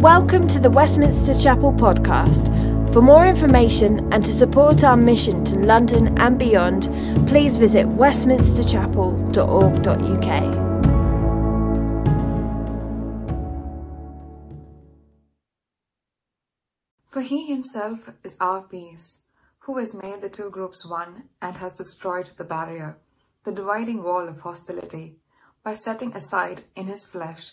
Welcome to the Westminster Chapel podcast. For more information and to support our mission to London and beyond, please visit westminsterchapel.org.uk. For he himself is our peace, who has made the two groups one and has destroyed the barrier, the dividing wall of hostility, by setting aside in his flesh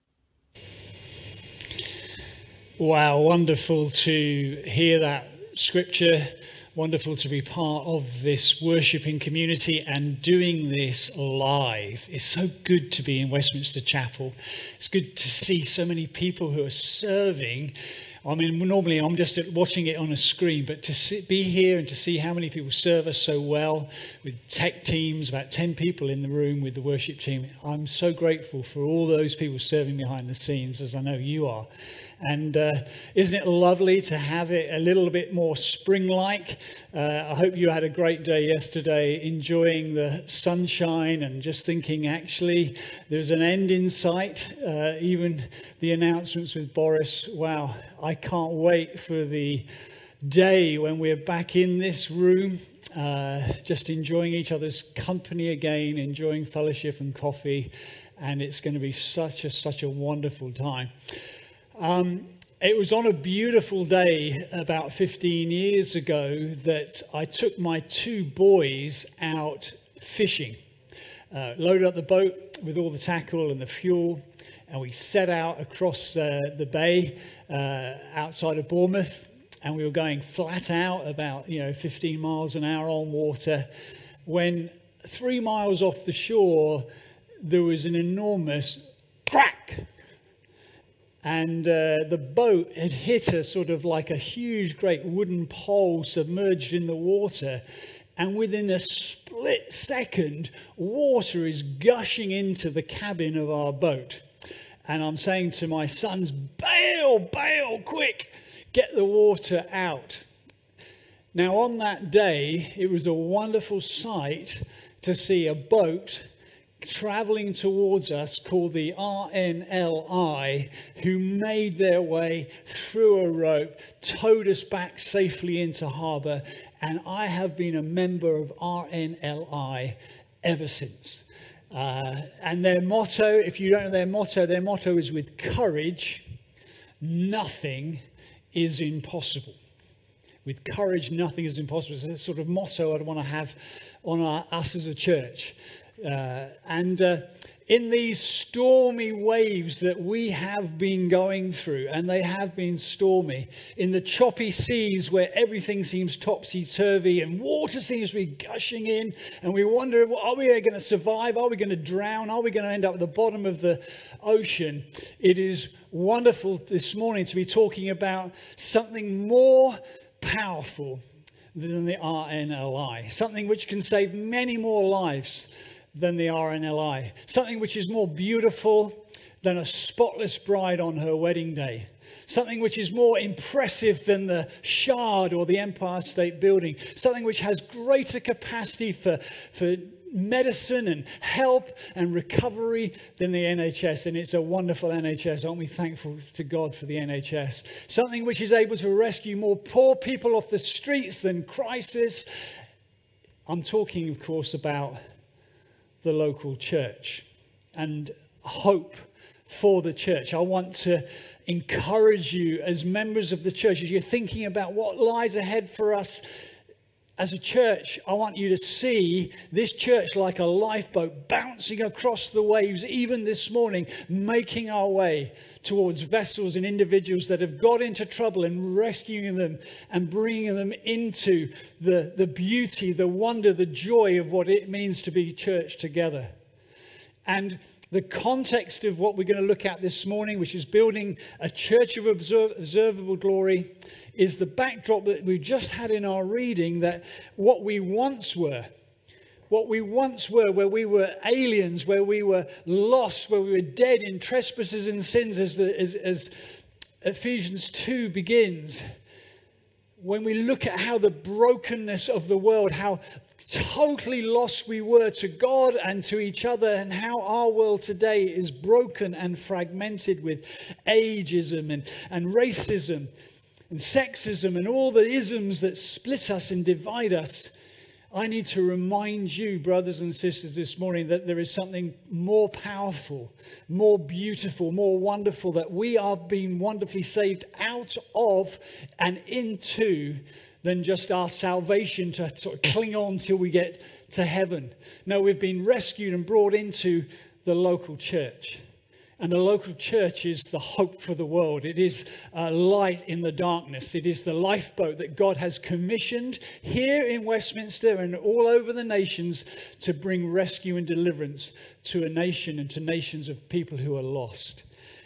Wow, wonderful to hear that scripture. Wonderful to be part of this worshiping community and doing this live. It's so good to be in Westminster Chapel. It's good to see so many people who are serving I mean, normally I'm just watching it on a screen, but to see, be here and to see how many people serve us so well with tech teams, about 10 people in the room with the worship team, I'm so grateful for all those people serving behind the scenes, as I know you are. And uh, isn't it lovely to have it a little bit more spring like? Uh, I hope you had a great day yesterday, enjoying the sunshine and just thinking, actually, there's an end in sight. Uh, even the announcements with Boris, wow, I can't wait for the day when we're back in this room. Uh, just enjoying each other's company again, enjoying fellowship and coffee, and it's going to be such a such a wonderful time. Um, it was on a beautiful day about 15 years ago that I took my two boys out fishing. Uh, loaded up the boat with all the tackle and the fuel, and we set out across uh, the bay uh, outside of Bournemouth. And we were going flat out, about you know 15 miles an hour on water, when three miles off the shore there was an enormous crack and uh, the boat had hit a sort of like a huge, great wooden pole submerged in the water. And within a split second, water is gushing into the cabin of our boat. And I'm saying to my sons, bail, bail, quick, get the water out. Now, on that day, it was a wonderful sight to see a boat traveling towards us called the RNLI, who made their way through a rope, towed us back safely into harbour, and I have been a member of RNLI ever since. Uh, and their motto, if you don't know their motto, their motto is with courage, nothing is impossible. With courage, nothing is impossible. It's a sort of motto I'd want to have on our, us as a church. Uh, and uh, in these stormy waves that we have been going through, and they have been stormy, in the choppy seas where everything seems topsy turvy and water seems to be gushing in, and we wonder, are we going to survive? Are we going to drown? Are we going to end up at the bottom of the ocean? It is wonderful this morning to be talking about something more powerful than the RNLI, something which can save many more lives than the RNLI, something which is more beautiful than a spotless bride on her wedding day, something which is more impressive than the Shard or the Empire State Building, something which has greater capacity for, for medicine and help and recovery than the NHS. And it's a wonderful NHS. Aren't we thankful to God for the NHS? Something which is able to rescue more poor people off the streets than crisis. I'm talking, of course, about the local church and hope for the church. I want to encourage you as members of the church, as you're thinking about what lies ahead for us as a church, I want you to see this church like a lifeboat bouncing across the waves, even this morning, making our way towards vessels and individuals that have got into trouble and rescuing them and bringing them into the, the beauty, the wonder, the joy of what it means to be church together. And the context of what we're going to look at this morning, which is building a church of observable glory, is the backdrop that we just had in our reading that what we once were, what we once were, where we were aliens, where we were lost, where we were dead in trespasses and sins, as, the, as, as Ephesians 2 begins when we look at how the brokenness of the world, how totally lost we were to God and to each other, and how our world today is broken and fragmented with ageism and, and racism and sexism and all the isms that split us and divide us. I need to remind you, brothers and sisters, this morning that there is something more powerful, more beautiful, more wonderful that we are being wonderfully saved out of and into than just our salvation to sort of cling on till we get to heaven. No, we've been rescued and brought into the local church. And the local church is the hope for the world. It is a light in the darkness. It is the lifeboat that God has commissioned here in Westminster and all over the nations to bring rescue and deliverance to a nation and to nations of people who are lost.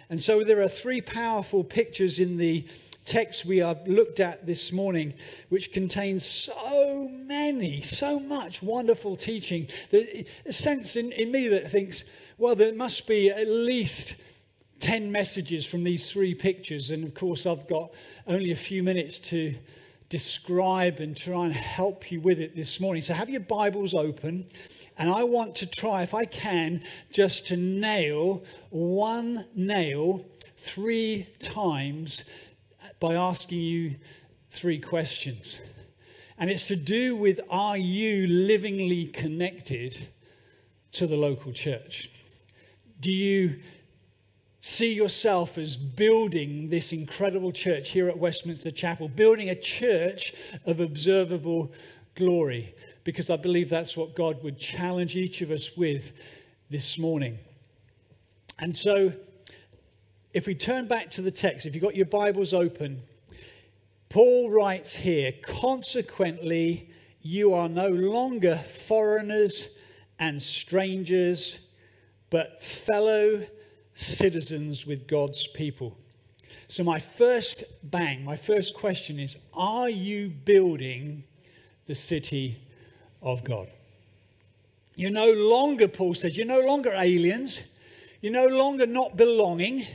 And so there are three powerful pictures in the text we have looked at this morning, which contains so many, so much wonderful teaching. A sense in, in me that thinks, well, there must be at least 10 messages from these three pictures. And of course, I've got only a few minutes to describe and try and help you with it this morning. So have your Bibles open. And I want to try, if I can, just to nail one nail three times by asking you three questions. And it's to do with are you livingly connected to the local church? Do you see yourself as building this incredible church here at Westminster Chapel, building a church of observable glory? Because I believe that's what God would challenge each of us with this morning. And so if we turn back to the text, if you've got your Bibles open, Paul writes here, consequently, you are no longer foreigners and strangers, but fellow citizens with God's people. So, my first bang, my first question is Are you building the city of God? You're no longer, Paul says, you're no longer aliens. You're no longer not belonging.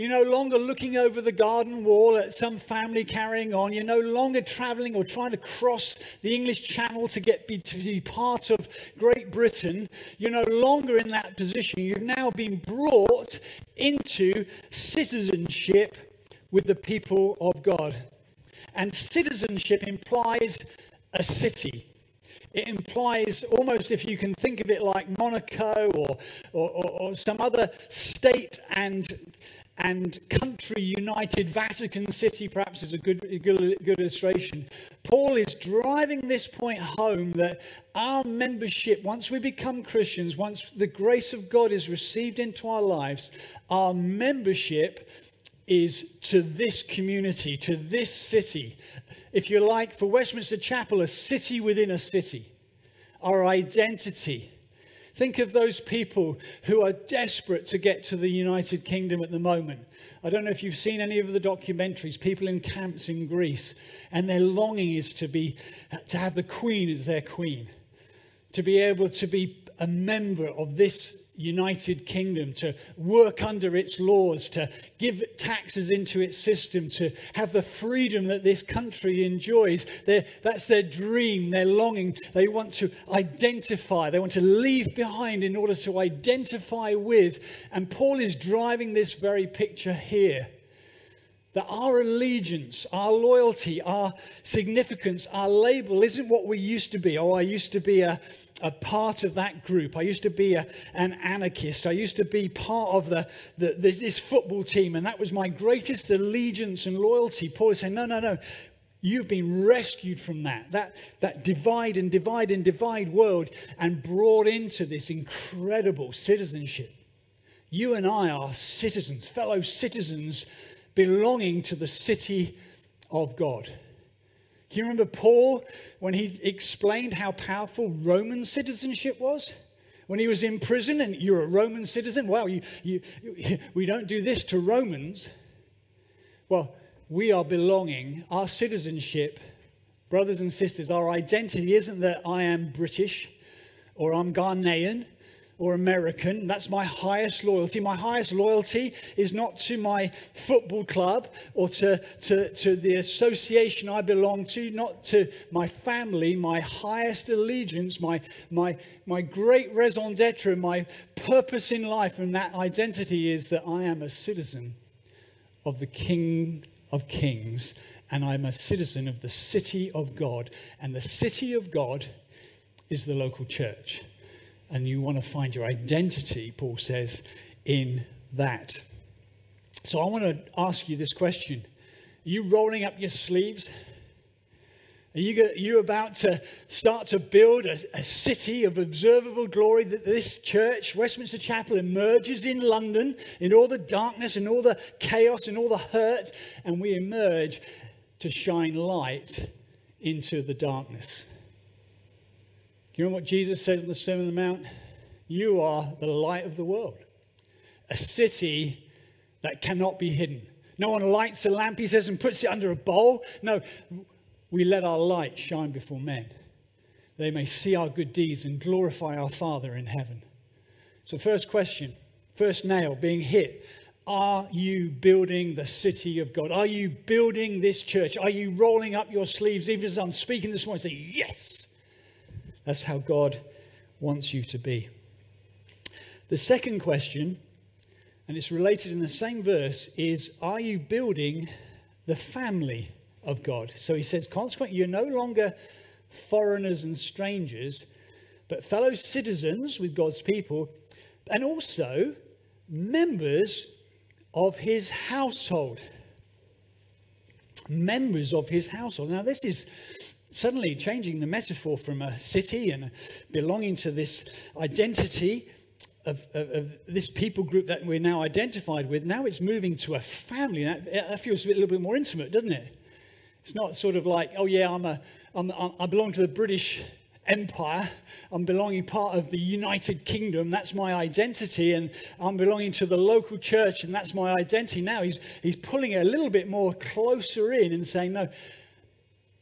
You're no longer looking over the garden wall at some family carrying on. You're no longer traveling or trying to cross the English Channel to get be, to be part of Great Britain. You're no longer in that position. You've now been brought into citizenship with the people of God. And citizenship implies a city. It implies almost, if you can think of it like Monaco or, or, or, or some other state and and country united Vatican City, perhaps, is a good, good, good, illustration. Paul is driving this point home that our membership, once we become Christians, once the grace of God is received into our lives, our membership is to this community, to this city. If you like, for Westminster Chapel, a city within a city. Our identity Think of those people who are desperate to get to the United Kingdom at the moment. I don't know if you've seen any of the documentaries, people in camps in Greece, and their longing is to be to have the Queen as their queen, to be able to be a member of this United Kingdom, to work under its laws, to give taxes into its system, to have the freedom that this country enjoys. They're, that's their dream, their longing. They want to identify, they want to leave behind in order to identify with. And Paul is driving this very picture here That our allegiance, our loyalty, our significance, our label isn't what we used to be. Oh, I used to be a, a part of that group. I used to be a, an anarchist. I used to be part of the, the, this, this football team, and that was my greatest allegiance and loyalty. Paul is saying, no, no, no. You've been rescued from that, that, that divide and divide and divide world, and brought into this incredible citizenship. You and I are citizens, fellow citizens belonging to the city of God. Do you remember Paul when he explained how powerful Roman citizenship was? When he was in prison and you're a Roman citizen? Well, you, you, we don't do this to Romans. Well, we are belonging, our citizenship, brothers and sisters, our identity isn't that I am British or I'm Ghanaian or American. That's my highest loyalty. My highest loyalty is not to my football club or to, to, to the association I belong to, not to my family. My highest allegiance, my, my, my great raison d'etre, my purpose in life and that identity is that I am a citizen of the King of Kings and I'm a citizen of the city of God. And the city of God is the local church and you want to find your identity, Paul says, in that. So I want to ask you this question Are you rolling up your sleeves? Are you, are you about to start to build a, a city of observable glory that this church, Westminster Chapel, emerges in London in all the darkness and all the chaos and all the hurt, and we emerge to shine light into the darkness? You know what Jesus said in the Sermon on the Mount? You are the light of the world, a city that cannot be hidden. No one lights a lamp, he says, and puts it under a bowl. No, we let our light shine before men. They may see our good deeds and glorify our Father in heaven. So, first question, first nail being hit. Are you building the city of God? Are you building this church? Are you rolling up your sleeves, even as I'm speaking this morning, say, Yes, that's how God wants you to be. The second question, and it's related in the same verse, is Are you building the family of God? So he says, consequently, you're no longer foreigners and strangers, but fellow citizens with God's people, and also members of his household. Members of his household. Now, this is suddenly changing the metaphor from a city and belonging to this identity of, of, of, this people group that we're now identified with. Now it's moving to a family. That, that feels a, bit, a little bit more intimate, doesn't it? It's not sort of like, oh yeah, I'm a, I'm, I belong to the British Empire. I'm belonging part of the United Kingdom. That's my identity. And I'm belonging to the local church, and that's my identity. Now he's, he's pulling it a little bit more closer in and saying, no,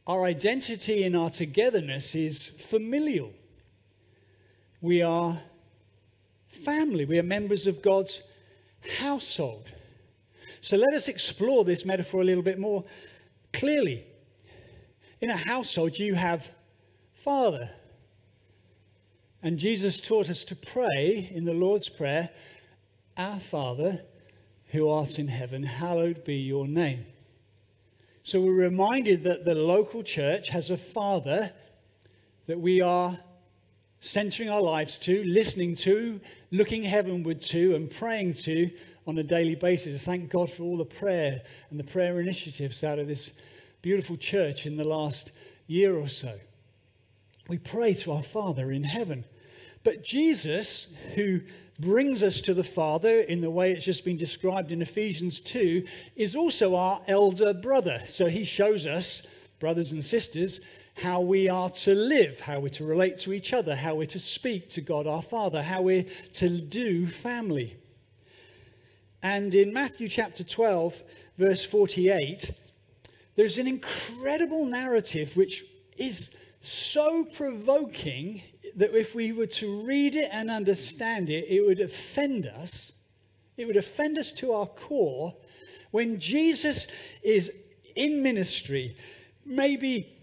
our identity in our togetherness is familial. We are family, we are members of God's household. So let us explore this metaphor a little bit more clearly. In a household, you have father. And Jesus taught us to pray in the Lord's Prayer Our Father, who art in heaven, hallowed be your name. So we're reminded that the local church has a father that we are centering our lives to, listening to, looking heavenward to, and praying to on a daily basis. Thank God for all the prayer and the prayer initiatives out of this beautiful church in the last year or so. We pray to our Father in heaven. But Jesus, who brings us to the Father in the way it's just been described in Ephesians 2, is also our elder brother. So he shows us, brothers and sisters, how we are to live, how we're to relate to each other, how we're to speak to God our Father, how we're to do family. And in Matthew chapter 12, verse 48, there's an incredible narrative which is so provoking that if we were to read it and understand it, it would offend us. It would offend us to our core when Jesus is in ministry, maybe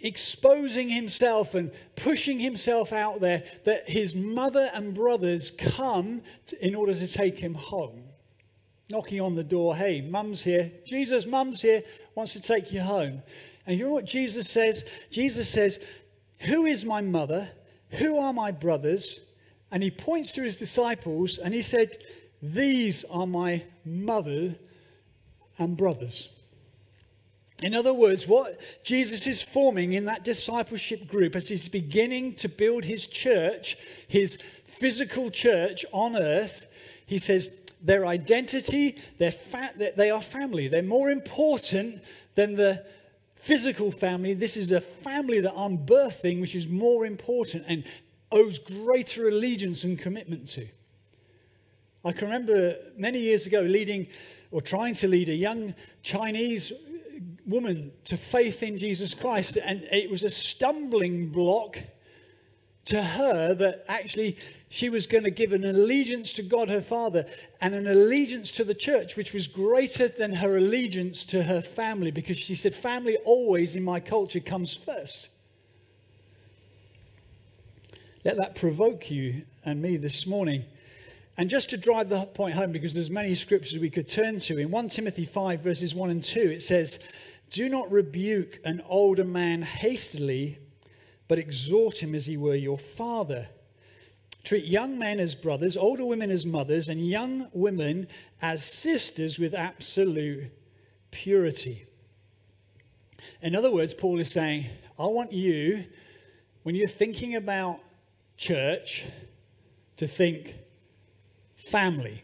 exposing himself and pushing himself out there, that his mother and brothers come to, in order to take him home. knocking on the door. Hey, mum's here. Jesus, mum's here, wants to take you home. And you know what Jesus says? Jesus says, Who is my mother? Who are my brothers? And he points to his disciples and he said, These are my mother and brothers. In other words, what Jesus is forming in that discipleship group as he's beginning to build his church, his physical church on earth, he says their identity, their fa- they are family. They're more important than the physical family. This is a family that I'm birthing, which is more important and owes greater allegiance and commitment to. I can remember many years ago leading or trying to lead a young Chinese woman to faith in Jesus Christ, and it was a stumbling block to her that actually she was going to give an allegiance to God her Father and an allegiance to the church, which was greater than her allegiance to her family, because she said, Family always in my culture comes first. Let that provoke you and me this morning. And just to drive the point home, because there's many scriptures we could turn to, in 1 Timothy 5, verses 1 and 2, it says, Do not rebuke an older man hastily, but exhort him as he were your father. Treat young men as brothers, older women as mothers, and young women as sisters with absolute purity. In other words, Paul is saying, I want you, when you're thinking about church, to think family.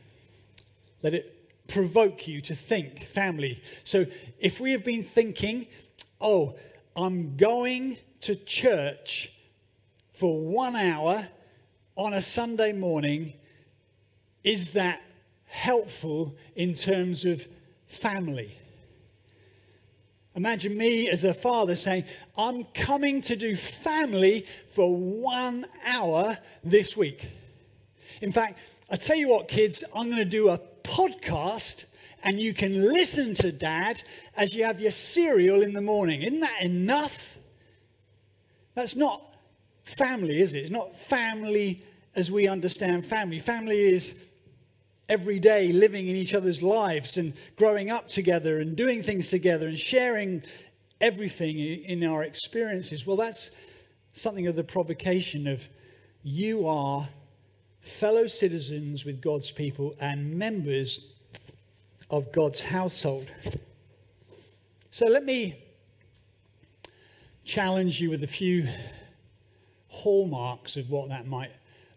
Let it provoke you to think family. So if we have been thinking, oh, I'm going to church for one hour on a Sunday morning, is that helpful in terms of family? Imagine me as a father saying, I'm coming to do family for one hour this week. In fact, I tell you what, kids, I'm going to do a podcast and you can listen to dad as you have your cereal in the morning. Isn't that enough? That's not family, is it? It's not family as we understand family. Family is every day living in each other's lives and growing up together and doing things together and sharing everything in our experiences. Well, that's something of the provocation of you are fellow citizens with God's people and members of God's household. So let me challenge you with a few hallmarks of what that might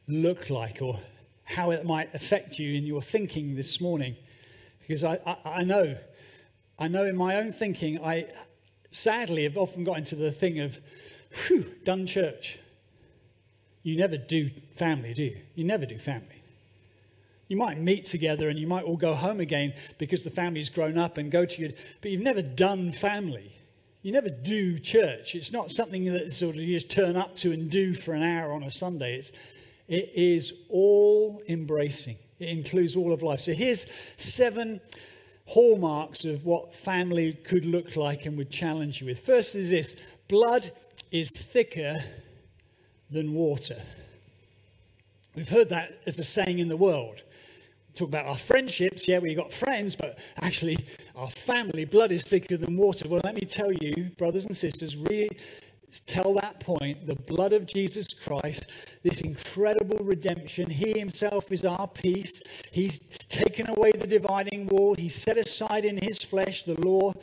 look like or how it might affect you in your thinking this morning. Because I, I, I know, I know in my own thinking, I sadly have often got into the thing of, whew, done church. You never do family, do you? You never do family. You might meet together and you might all go home again because the family's grown up and go to you, but you've never done family. You never do church. It's not something that sort of you just turn up to and do for an hour on a Sunday. It's, it is all embracing. It includes all of life. So here's seven hallmarks of what family could look like and would challenge you with. First is this blood is thicker than water. We've heard that as a saying in the world. Talk about our friendships, yeah, we've got friends, but actually our family, blood is thicker than water. Well, let me tell you, brothers and sisters, really tell that point the blood of Jesus Christ, this incredible redemption. He himself is our peace. He's taken away the dividing wall, He set aside in His flesh the law.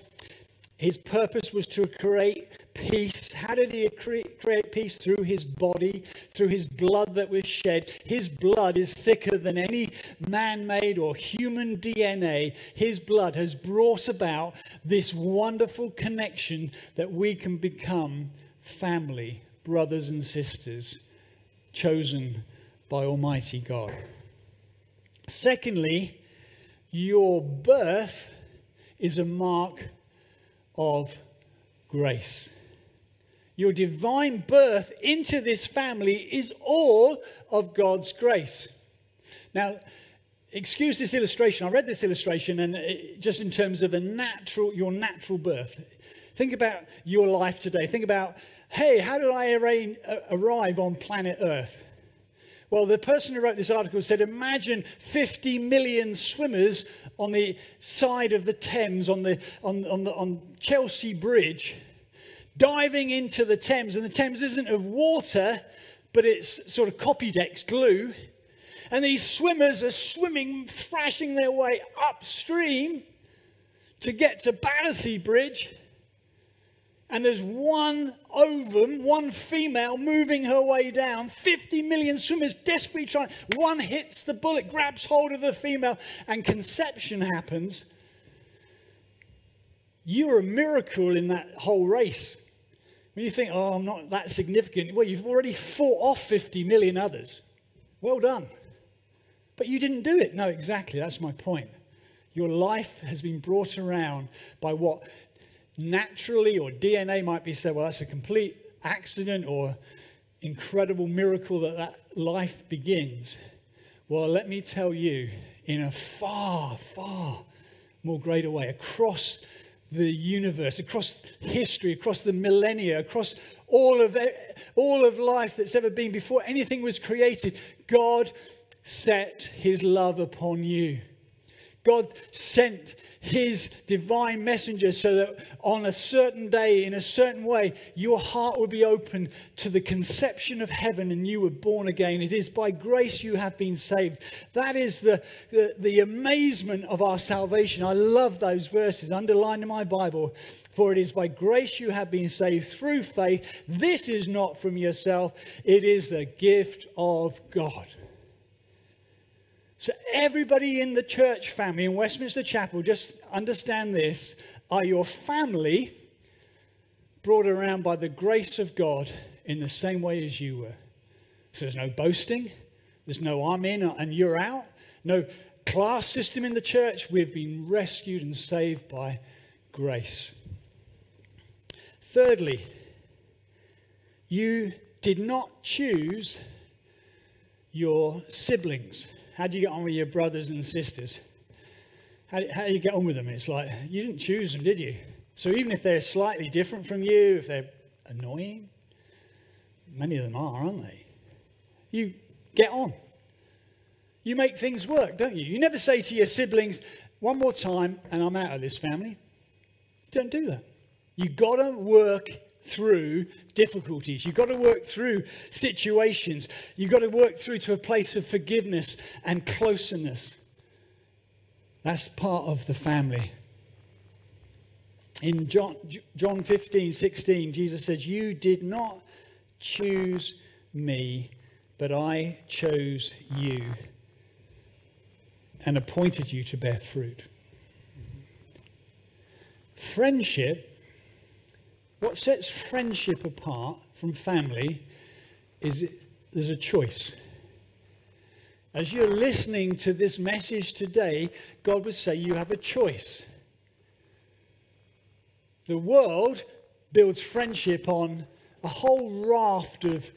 His purpose was to create peace. How did he create peace? Through his body, through his blood that was shed. His blood is thicker than any man made or human DNA. His blood has brought about this wonderful connection that we can become family, brothers and sisters, chosen by Almighty God. Secondly, your birth is a mark of grace. Your divine birth into this family is all of God's grace. Now, excuse this illustration. I read this illustration, and it, just in terms of a natural, your natural birth. Think about your life today. Think about, hey, how did I uh, arrive on planet Earth? Well, the person who wrote this article said imagine 50 million swimmers on the side of the Thames, on, the, on, on, the, on Chelsea Bridge, diving into the Thames. And the Thames isn't of water, but it's sort of Copydex glue. And these swimmers are swimming, thrashing their way upstream to get to Battersea Bridge. And there's one ovum, one female moving her way down. 50 million swimmers desperately trying. One hits the bullet, grabs hold of the female, and conception happens. You're a miracle in that whole race. When you think, oh, I'm not that significant, well, you've already fought off 50 million others. Well done. But you didn't do it. No, exactly. That's my point. Your life has been brought around by what naturally or DNA might be said, well, that's a complete accident or incredible miracle that that life begins. Well, let me tell you, in a far, far more greater way, across the universe, across history, across the millennia, across all of, all of life that's ever been before anything was created, God set his love upon you. God sent his divine messenger so that on a certain day, in a certain way, your heart would be open to the conception of heaven and you were born again. It is by grace you have been saved. That is the, the, the amazement of our salvation. I love those verses underlined in my Bible. For it is by grace you have been saved through faith. This is not from yourself, it is the gift of God. So, everybody in the church family in Westminster Chapel, just understand this, are your family brought around by the grace of God in the same way as you were. So, there's no boasting, there's no I'm in and you're out, no class system in the church. We've been rescued and saved by grace. Thirdly, you did not choose your siblings. How do you get on with your brothers and sisters? How, how do you get on with them? It's like, you didn't choose them, did you? So even if they're slightly different from you, if they're annoying, many of them are, aren't they? You get on. You make things work, don't you? You never say to your siblings, one more time and I'm out of this family. don't do that. You've got to work through difficulties. You've got to work through situations. You've got to work through to a place of forgiveness and closeness. That's part of the family. In John, John 15, 16, Jesus says, You did not choose me, but I chose you and appointed you to bear fruit. Friendship what sets friendship apart from family is it, there's a choice. As you're listening to this message today, God would say you have a choice. The world builds friendship on a whole raft of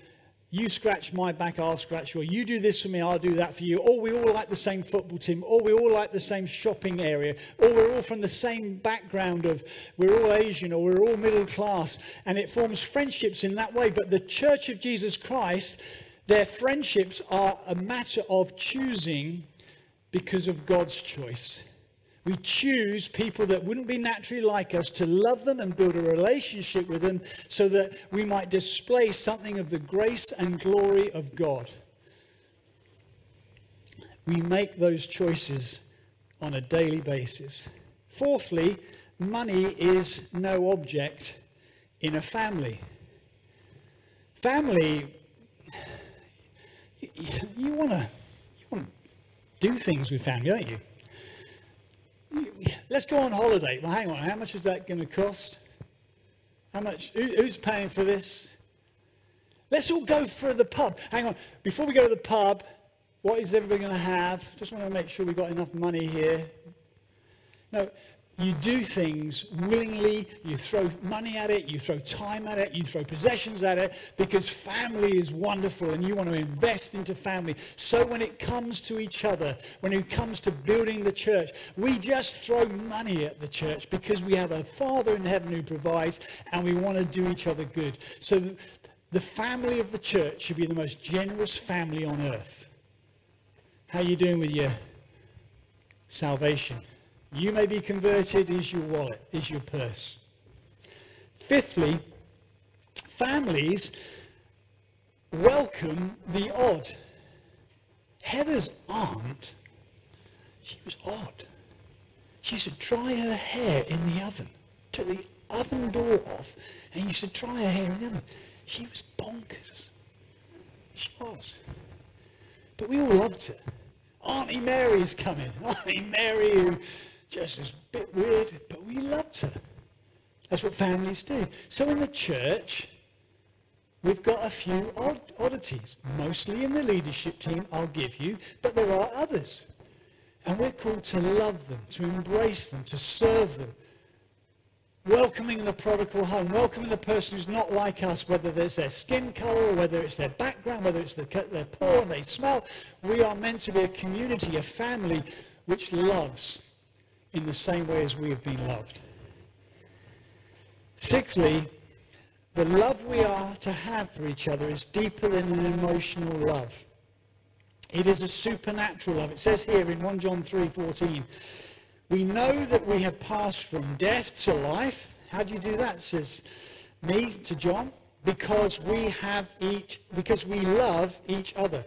you scratch my back, I'll scratch yours. You do this for me, I'll do that for you. Or we all like the same football team. Or we all like the same shopping area. Or we're all from the same background of we're all Asian or we're all middle class. And it forms friendships in that way. But the Church of Jesus Christ, their friendships are a matter of choosing because of God's choice. We choose people that wouldn't be naturally like us to love them and build a relationship with them so that we might display something of the grace and glory of God. We make those choices on a daily basis. Fourthly, money is no object in a family. Family, you, you want to do things with family, don't you? Let's go on holiday. Well, hang on, how much is that going to cost? How much? Who, who's paying for this? Let's all go for the pub. Hang on, before we go to the pub, what is everybody going to have? Just want to make sure we've got enough money here. No, you do things willingly, you throw money at it, you throw time at it, you throw possessions at it, because family is wonderful and you want to invest into family. So when it comes to each other, when it comes to building the church, we just throw money at the church because we have a Father in heaven who provides and we want to do each other good. So The family of the church should be the most generous family on earth. How are you doing with your salvation? You may be converted, is your wallet, is your purse. Fifthly, families welcome the odd. Heather's aunt, she was odd. She used to dry her hair in the oven, took the oven door off, and used to dry her hair in the oven. She was bonkers. She was. But we all loved her. Auntie Mary's coming. Auntie Mary, who just a bit weird, but we loved her. That's what families do. So in the church, we've got a few odd oddities, mostly in the leadership team, I'll give you, but there are others. And we're called to love them, to embrace them, to serve them. Welcoming the prodigal home, welcoming the person who's not like us, whether it's their skin color, or whether it's their background, whether it's the, they're poor and they smell. We are meant to be a community, a family which loves in the same way as we have been loved. Sixthly, the love we are to have for each other is deeper than an emotional love. It is a supernatural love. It says here in 1 John 3:14, we know that we have passed from death to life. How do you do that? It says me to John, because we have each because we love each other.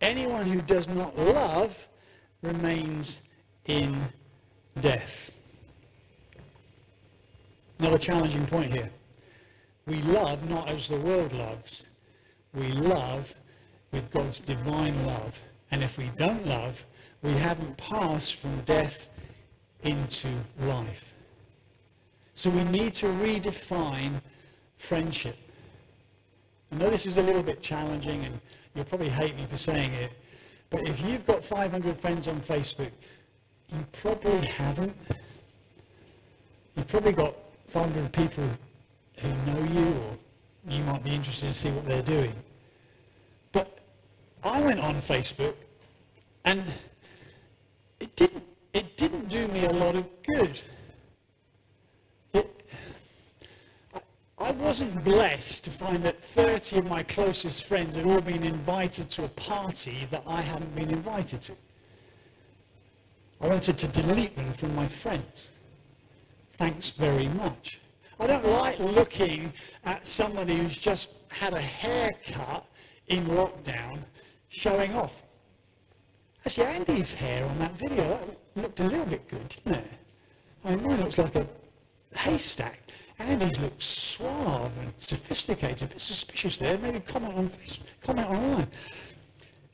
Anyone who does not love remains in death. Another challenging point here. We love not as the world loves. We love with God's divine love. And if we don't love, we haven't passed from death into life. So we need to redefine friendship. I know this is a little bit challenging and you'll probably hate me for saying it, but if you've got 500 friends on Facebook, you probably haven't. You've probably got 500 people who know you or you might be interested to see what they're doing. But I went on Facebook and it didn't, it didn't do me a lot of good. I wasn't blessed to find that 30 of my closest friends had all been invited to a party that I hadn't been invited to. I wanted to delete them from my friends. Thanks very much. I don't like looking at somebody who's just had a haircut in lockdown showing off. Actually, Andy's hair on that video that looked a little bit good, didn't it? I mean, mine looks like a haystack. Andy's looks suave and sophisticated, a bit suspicious there. Maybe comment on Facebook, comment online.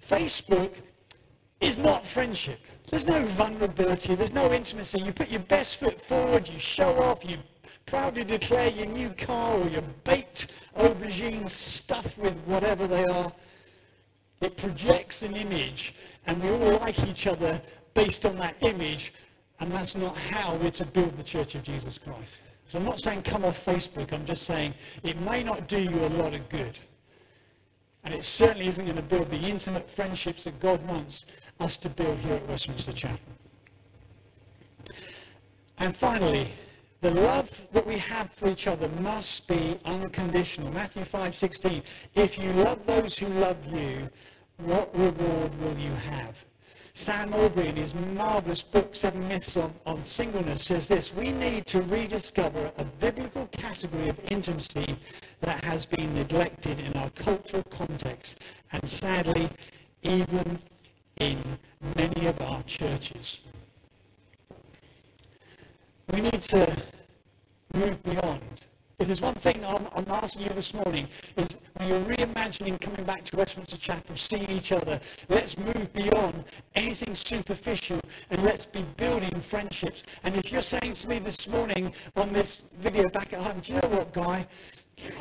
Facebook is not friendship. There's no vulnerability. There's no intimacy. You put your best foot forward. You show off. You proudly declare your new car or your baked aubergines stuffed with whatever they are. It projects an image, and we all like each other based on that image, and that's not how we're to build the Church of Jesus Christ. So I'm not saying come off Facebook. I'm just saying it may not do you a lot of good. And it certainly isn't going to build the intimate friendships that God wants us to build here at Westminster Chapel. And finally, the love that we have for each other must be unconditional. Matthew 5:16. If you love those who love you, what reward will you have? Sam Allberry, in his marvelous book, Seven Myths on, on Singleness, says this We need to rediscover a biblical category of intimacy that has been neglected in our cultural context and sadly, even in many of our churches. We need to move beyond. If there's one thing I'm, I'm, asking you this morning is when you're reimagining coming back to Westminster Chapel, seeing each other, let's move beyond anything superficial and let's be building friendships. And if you're saying to me this morning on this video back at home, do you know what, Guy?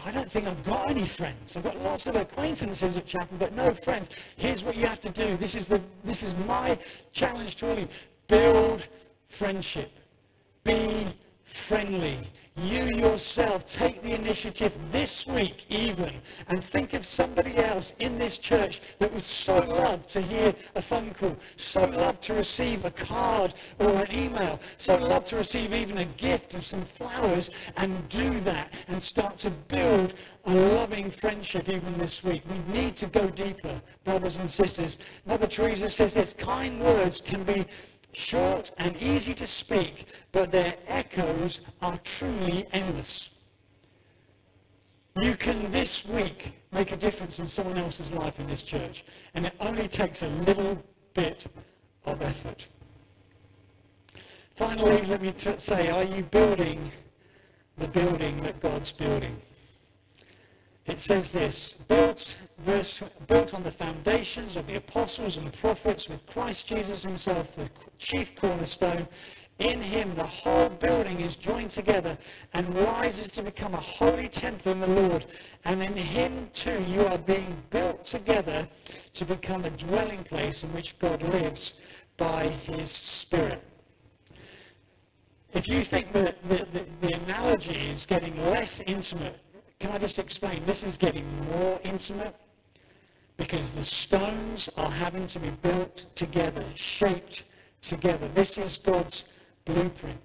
I don't think I've got any friends. I've got lots of acquaintances at chapel, but no friends. Here's what you have to do. This is, the, this is my challenge to all of you. Build friendship. Be friendly. You yourself take the initiative this week even and think of somebody else in this church that would so love to hear a phone call, so love to receive a card or an email, so love to receive even a gift of some flowers and do that and start to build a loving friendship even this week. We need to go deeper, brothers and sisters. Mother Teresa says this, kind words can be short and easy to speak, but their echoes are truly endless. You can this week make a difference in someone else's life in this church, and it only takes a little bit of effort. Finally, let me say, are you building the building that God's building? It says this, built, verse, built on the foundations of the apostles and prophets with Christ Jesus himself, the chief cornerstone. In him the whole building is joined together and rises to become a holy temple in the Lord. And in him too you are being built together to become a dwelling place in which God lives by his Spirit. If you think that the, the, the analogy is getting less intimate can I just explain? This is getting more intimate because the stones are having to be built together, shaped together. This is God's blueprint.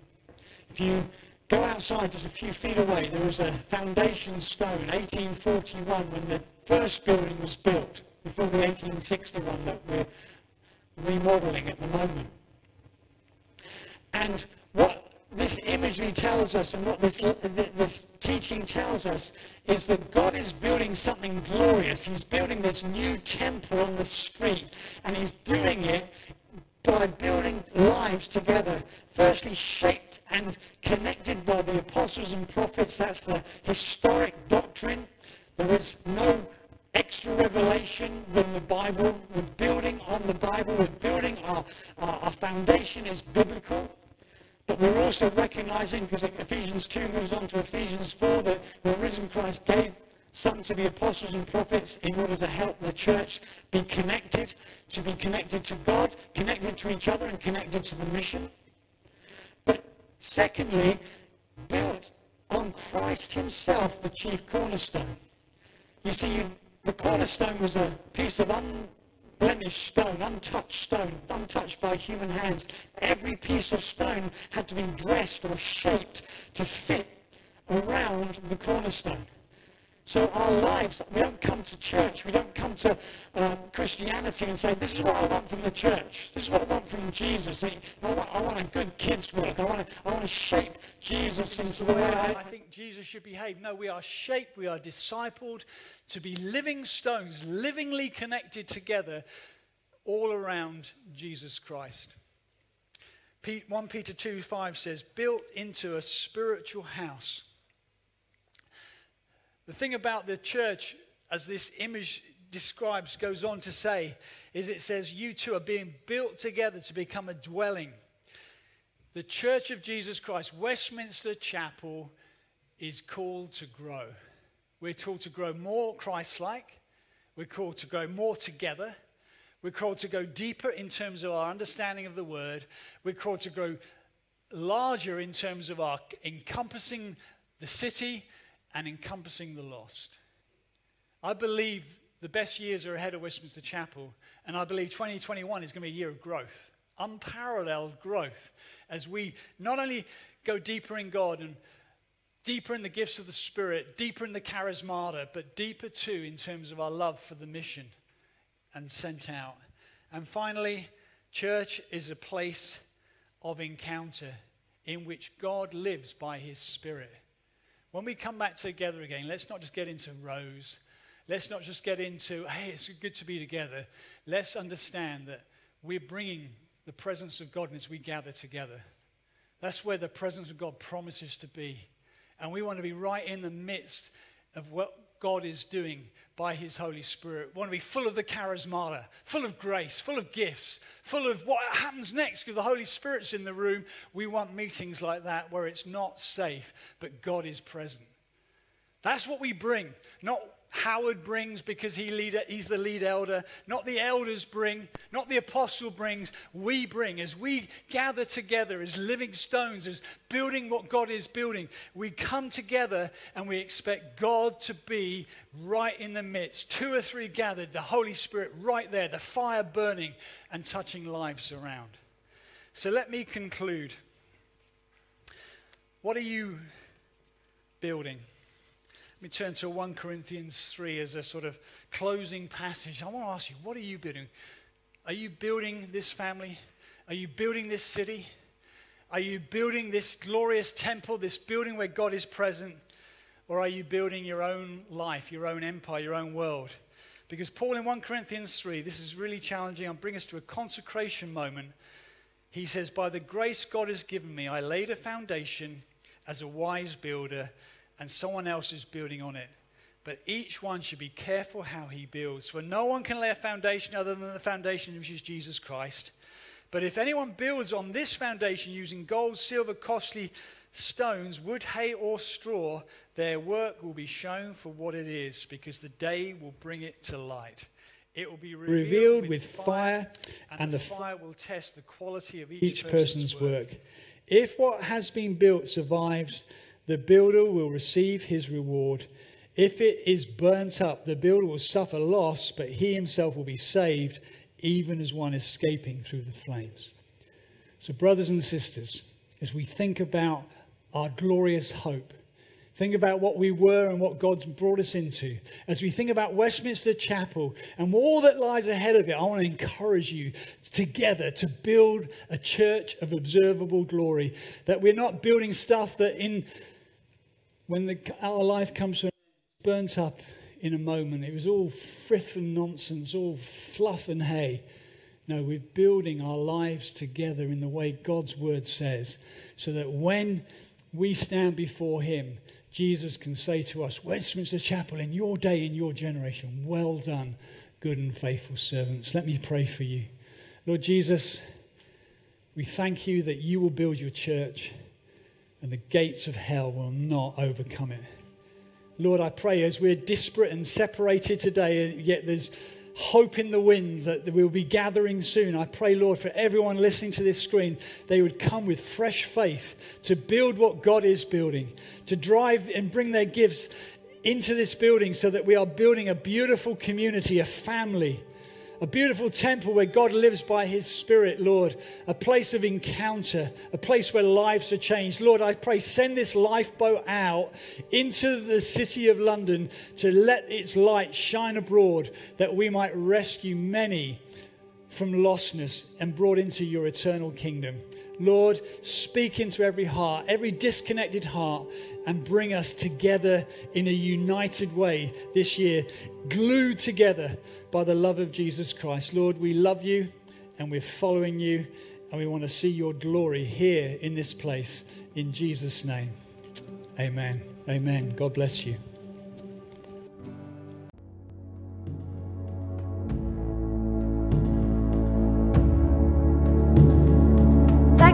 If you go outside just a few feet away, there was a foundation stone, 1841, when the first building was built, before the 1861 that we're remodeling at the moment. And this imagery tells us and what this, this teaching tells us is that God is building something glorious. He's building this new temple on the street and he's doing it by building lives together, firstly shaped and connected by the apostles and prophets. That's the historic doctrine. There is no extra revelation than the Bible. We're building on the Bible. We're building our, our, our foundation is biblical. But we're also recognizing, because Ephesians 2 moves on to Ephesians 4, that the risen Christ gave some to the apostles and prophets in order to help the church be connected, to be connected to God, connected to each other, and connected to the mission. But secondly, built on Christ himself, the chief cornerstone. You see, you, the cornerstone was a piece of un, blemished stone, untouched stone, untouched by human hands. Every piece of stone had to be dressed or shaped to fit around the cornerstone. So our lives, we don't come to church, we don't come to um, Christianity and say, this is what I want from the church. This is what I want from Jesus. I want, I want a good kids work. I want to, I want to shape Jesus into the way I, I think Jesus should behave. No, we are shaped, we are discipled to be living stones, livingly connected together all around Jesus Christ. 1 Peter 2 5 says, built into a spiritual house the thing about the church, as this image describes, goes on to say, is it says, You two are being built together to become a dwelling. The Church of Jesus Christ, Westminster Chapel, is called to grow. We're called to grow more Christ like. We're called to grow more together. We're called to go deeper in terms of our understanding of the word. We're called to grow larger in terms of our encompassing the city and encompassing the lost. I believe the best years are ahead of Westminster Chapel, and I believe 2021 is going to be a year of growth, unparalleled growth, as we not only go deeper in God and deeper in the gifts of the Spirit, deeper in the charismata, but deeper too in terms of our love for the mission and sent out. And finally, church is a place of encounter in which God lives by his Spirit. When we come back together again, let's not just get into rows. Let's not just get into, hey, it's good to be together. Let's understand that we're bringing the presence of God as we gather together. That's where the presence of God promises to be. And we want to be right in the midst of what God is doing by His Holy Spirit. We want to be full of the charismata, full of grace, full of gifts, full of what happens next because the Holy Spirit's in the room. We want meetings like that where it's not safe, but God is present. That's what we bring, not Howard brings because he lead, he's the lead elder, not the elders bring, not the apostle brings, we bring. As we gather together as living stones, as building what God is building, we come together and we expect God to be right in the midst. Two or three gathered, the Holy Spirit right there, the fire burning and touching lives around. So let me conclude. What are you building? Let me turn to 1 Corinthians 3 as a sort of closing passage. I want to ask you, what are you building? Are you building this family? Are you building this city? Are you building this glorious temple, this building where God is present? Or are you building your own life, your own empire, your own world? Because Paul in 1 Corinthians 3, this is really challenging. I'll bring us to a consecration moment. He says, By the grace God has given me, I laid a foundation as a wise builder and someone else is building on it. But each one should be careful how he builds. For no one can lay a foundation other than the foundation which is Jesus Christ. But if anyone builds on this foundation using gold, silver, costly stones, wood, hay, or straw, their work will be shown for what it is, because the day will bring it to light. It will be revealed, revealed with, with fire, and, and the, fire will test the quality of each, each person's work. If what has been built survives, the builder will receive his reward. If it is burnt up, the builder will suffer loss, but he himself will be saved, even as one escaping through the flames. So, brothers and sisters, as we think about our glorious hope, think about what we were and what God's brought us into, as we think about Westminster Chapel and all that lies ahead of it, I want to encourage you together to build a church of observable glory. That we're not building stuff that in when the, our life comes to an end, burnt up in a moment. It was all frith and nonsense, all fluff and hay. No, we're building our lives together in the way God's word says, so that when we stand before Him, Jesus can say to us, Westminster Chapel, in your day, in your generation, well done, good and faithful servants. Let me pray for you. Lord Jesus, we thank you that you will build your church and the gates of hell will not overcome it. Lord, I pray as we're disparate and separated today, and yet there's hope in the wind that we'll be gathering soon. I pray, Lord, for everyone listening to this screen, they would come with fresh faith to build what God is building, to drive and bring their gifts into this building so that we are building a beautiful community, a family a beautiful temple where God lives by his Spirit, Lord, a place of encounter, a place where lives are changed. Lord, I pray, send this lifeboat out into the city of London to let its light shine abroad that we might rescue many from lostness and brought into your eternal kingdom. Lord, speak into every heart, every disconnected heart, and bring us together in a united way this year, glued together by the love of Jesus Christ. Lord, we love you and we're following you, and we want to see your glory here in this place. In Jesus' name, amen. Amen. God bless you.